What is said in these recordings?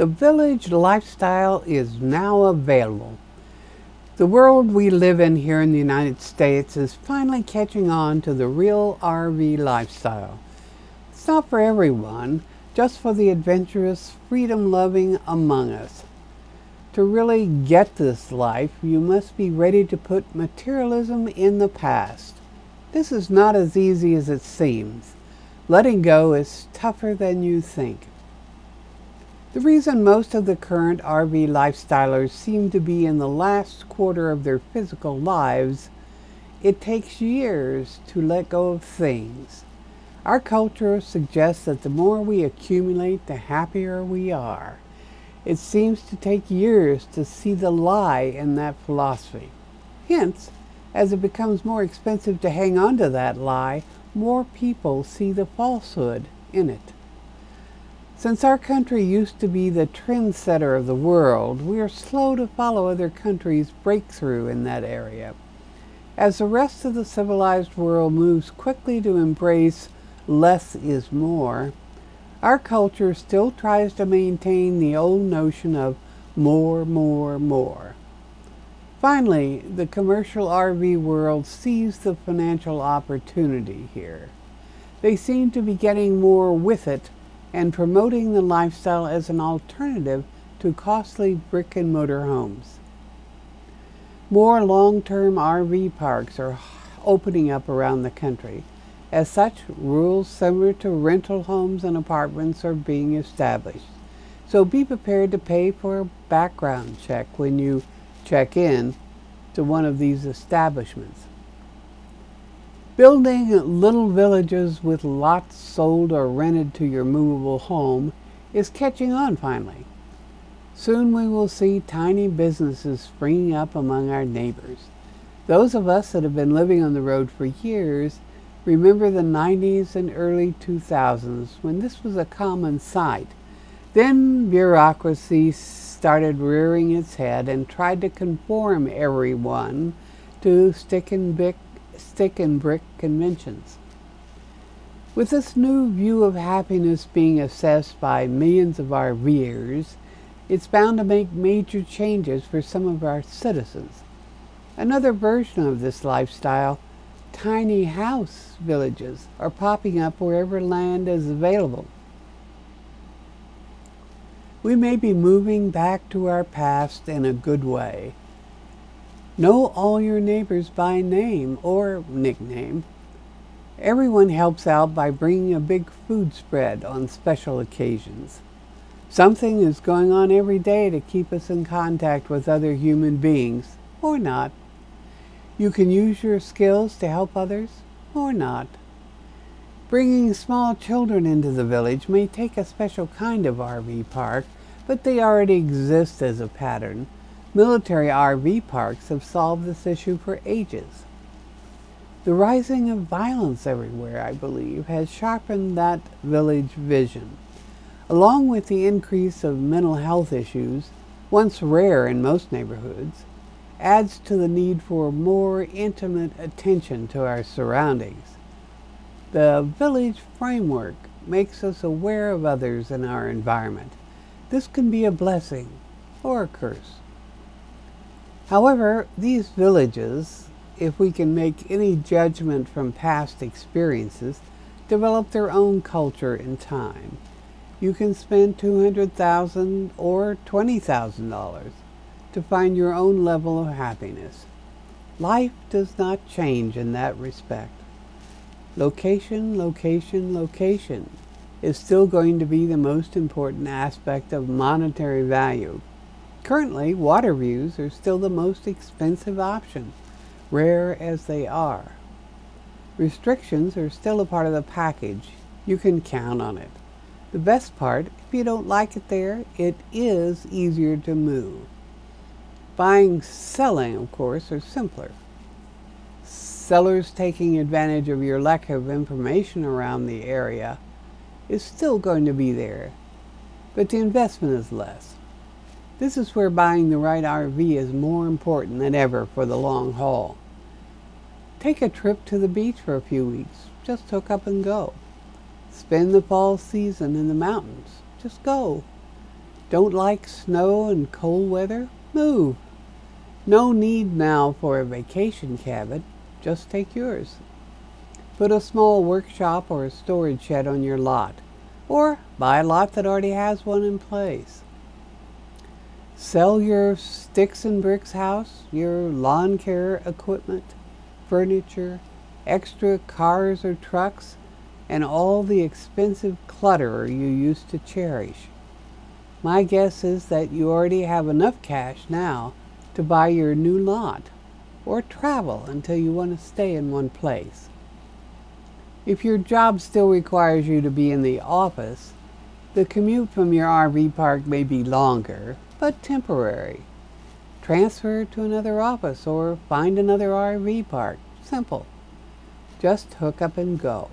The village lifestyle is now available. The world we live in here in the United States is finally catching on to the real RV lifestyle. It's not for everyone, just for the adventurous, freedom loving among us. To really get this life, you must be ready to put materialism in the past. This is not as easy as it seems. Letting go is tougher than you think. The reason most of the current RV lifestylers seem to be in the last quarter of their physical lives, it takes years to let go of things. Our culture suggests that the more we accumulate, the happier we are. It seems to take years to see the lie in that philosophy. Hence, as it becomes more expensive to hang on to that lie, more people see the falsehood in it. Since our country used to be the trendsetter of the world, we are slow to follow other countries' breakthrough in that area. As the rest of the civilized world moves quickly to embrace less is more, our culture still tries to maintain the old notion of more, more, more. Finally, the commercial RV world sees the financial opportunity here. They seem to be getting more with it and promoting the lifestyle as an alternative to costly brick and mortar homes. More long term RV parks are opening up around the country. As such, rules similar to rental homes and apartments are being established. So be prepared to pay for a background check when you check in to one of these establishments. Building little villages with lots sold or rented to your movable home is catching on finally. Soon we will see tiny businesses springing up among our neighbors. Those of us that have been living on the road for years remember the 90s and early 2000s when this was a common sight. Then bureaucracy started rearing its head and tried to conform everyone to stick and brick stick and brick conventions. With this new view of happiness being assessed by millions of our viewers, it's bound to make major changes for some of our citizens. Another version of this lifestyle, tiny house villages, are popping up wherever land is available. We may be moving back to our past in a good way, Know all your neighbors by name or nickname. Everyone helps out by bringing a big food spread on special occasions. Something is going on every day to keep us in contact with other human beings, or not. You can use your skills to help others, or not. Bringing small children into the village may take a special kind of RV park, but they already exist as a pattern. Military RV parks have solved this issue for ages. The rising of violence everywhere, I believe, has sharpened that village vision. Along with the increase of mental health issues, once rare in most neighborhoods, adds to the need for more intimate attention to our surroundings. The village framework makes us aware of others in our environment. This can be a blessing or a curse. However, these villages, if we can make any judgment from past experiences, develop their own culture in time. You can spend 200,000 or $20,000 to find your own level of happiness. Life does not change in that respect. Location, location, location is still going to be the most important aspect of monetary value Currently, water views are still the most expensive option, rare as they are. Restrictions are still a part of the package. You can count on it. The best part if you don't like it there, it is easier to move. Buying, selling, of course, are simpler. Sellers taking advantage of your lack of information around the area is still going to be there, but the investment is less. This is where buying the right RV is more important than ever for the long haul. Take a trip to the beach for a few weeks. Just hook up and go. Spend the fall season in the mountains. Just go. Don't like snow and cold weather? Move. No need now for a vacation cabin. Just take yours. Put a small workshop or a storage shed on your lot, or buy a lot that already has one in place. Sell your sticks and bricks house, your lawn care equipment, furniture, extra cars or trucks, and all the expensive clutter you used to cherish. My guess is that you already have enough cash now to buy your new lot or travel until you want to stay in one place. If your job still requires you to be in the office, the commute from your RV park may be longer, but temporary. Transfer to another office or find another RV park. Simple. Just hook up and go.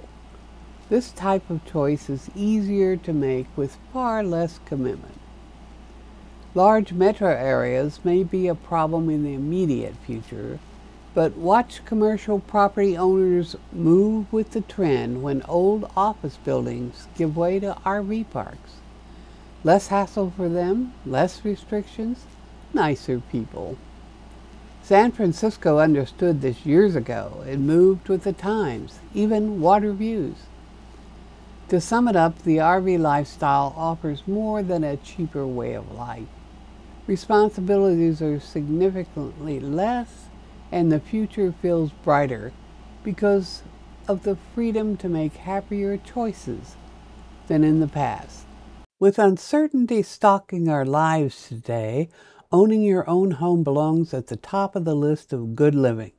This type of choice is easier to make with far less commitment. Large metro areas may be a problem in the immediate future, but watch commercial property owners move with the trend when old office buildings give way to RV parks. Less hassle for them, less restrictions, nicer people. San Francisco understood this years ago and moved with the times, even water views. To sum it up, the RV lifestyle offers more than a cheaper way of life. Responsibilities are significantly less and the future feels brighter because of the freedom to make happier choices than in the past. With uncertainty stalking our lives today, owning your own home belongs at the top of the list of good living.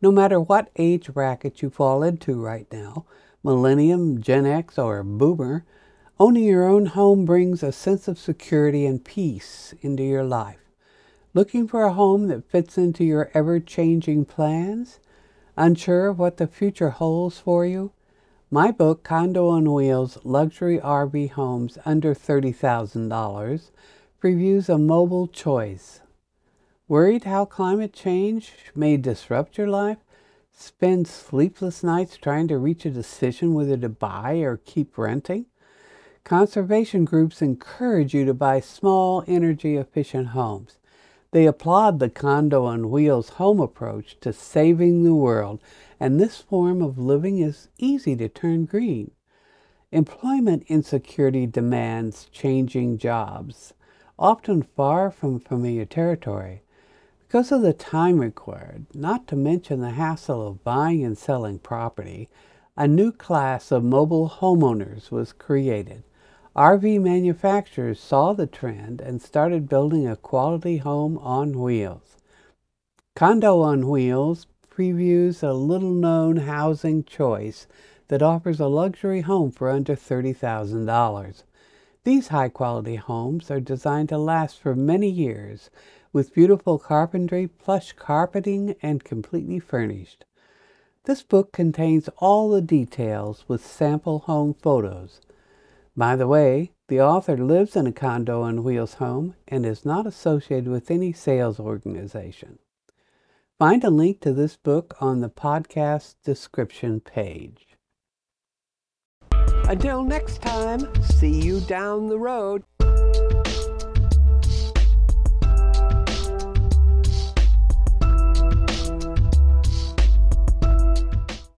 No matter what age bracket you fall into right now, millennium, Gen X, or boomer, owning your own home brings a sense of security and peace into your life. Looking for a home that fits into your ever changing plans? Unsure of what the future holds for you? My book, Condo on Wheels Luxury RV Homes Under $30,000, previews a mobile choice. Worried how climate change may disrupt your life? Spend sleepless nights trying to reach a decision whether to buy or keep renting? Conservation groups encourage you to buy small, energy efficient homes. They applaud the condo on wheels home approach to saving the world, and this form of living is easy to turn green. Employment insecurity demands changing jobs, often far from familiar territory. Because of the time required, not to mention the hassle of buying and selling property, a new class of mobile homeowners was created. RV manufacturers saw the trend and started building a quality home on wheels. Condo on Wheels previews a little known housing choice that offers a luxury home for under $30,000. These high quality homes are designed to last for many years with beautiful carpentry, plush carpeting, and completely furnished. This book contains all the details with sample home photos. By the way, the author lives in a condo on wheels home and is not associated with any sales organization. Find a link to this book on the podcast description page. Until next time, see you down the road.